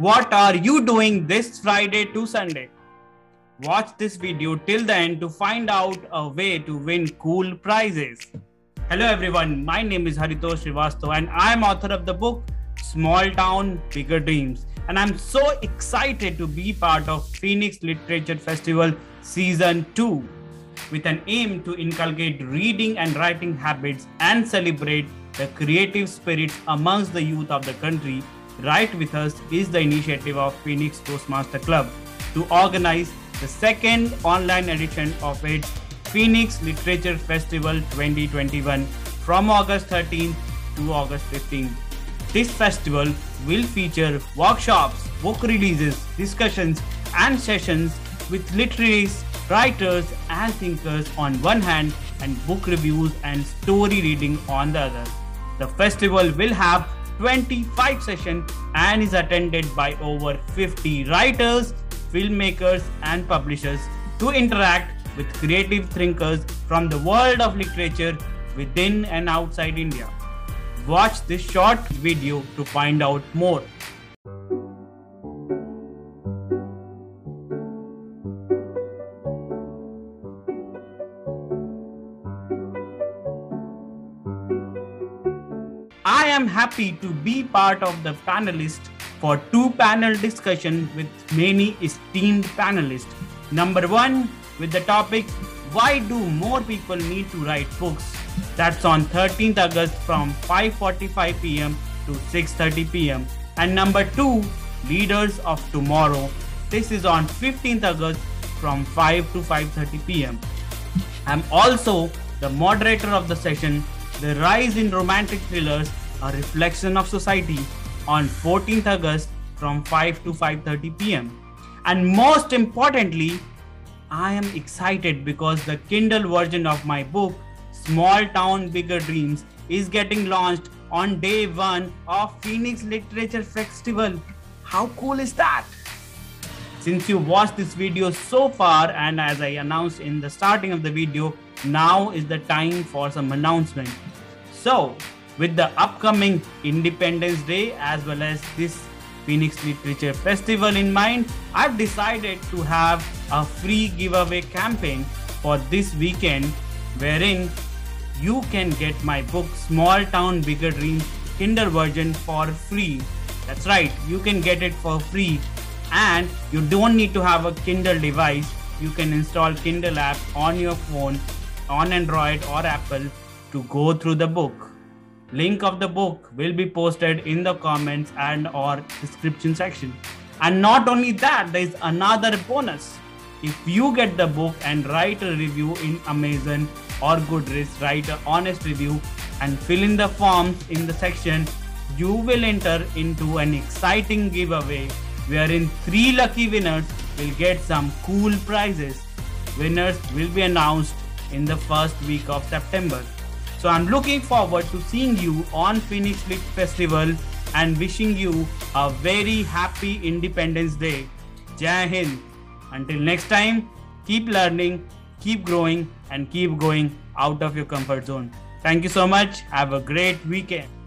What are you doing this Friday to Sunday? Watch this video till the end to find out a way to win cool prizes. Hello everyone, my name is Haritosh Srivastav and I am author of the book Small Town Bigger Dreams. And I'm so excited to be part of Phoenix Literature Festival Season 2 with an aim to inculcate reading and writing habits and celebrate the creative spirit amongst the youth of the country. Write with Us is the initiative of Phoenix Toastmaster Club to organize the second online edition of its Phoenix Literature Festival 2021 from August 13th to August 15th. This festival will feature workshops, book releases, discussions, and sessions with literaries, writers, and thinkers on one hand, and book reviews and story reading on the other. The festival will have 25 sessions and is attended by over 50 writers, filmmakers, and publishers to interact with creative thinkers from the world of literature within and outside India. Watch this short video to find out more. Am happy to be part of the panelists for two panel discussion with many esteemed panelists. Number one, with the topic why do more people need to write books? That's on 13th august from 5.45 pm to 6.30 pm and number two leaders of tomorrow. This is on 15th august from 5 to 5.30 pm i'm also the moderator of the session the rise in romantic thrillers a reflection of society on 14th august from 5 to 5.30 pm and most importantly I am excited because the Kindle version of my book, Small Town Bigger Dreams, is getting launched on day one of Phoenix Literature Festival. How cool is that? Since you watched this video so far, and as I announced in the starting of the video, now is the time for some announcement. So, with the upcoming Independence Day as well as this Phoenix Literature Festival in mind, I've decided to have a free giveaway campaign for this weekend wherein you can get my book Small Town Bigger Dreams Kindle version for free. That's right, you can get it for free and you don't need to have a Kindle device. You can install Kindle app on your phone on Android or Apple to go through the book. Link of the book will be posted in the comments and or description section. And not only that, there is another bonus. If you get the book and write a review in Amazon or Goodreads, write an honest review and fill in the forms in the section, you will enter into an exciting giveaway wherein three lucky winners will get some cool prizes. Winners will be announced in the first week of September. So I'm looking forward to seeing you on Phoenix Lit Festival and wishing you a very happy Independence Day. Jai Hind. Until next time, keep learning, keep growing, and keep going out of your comfort zone. Thank you so much. Have a great weekend.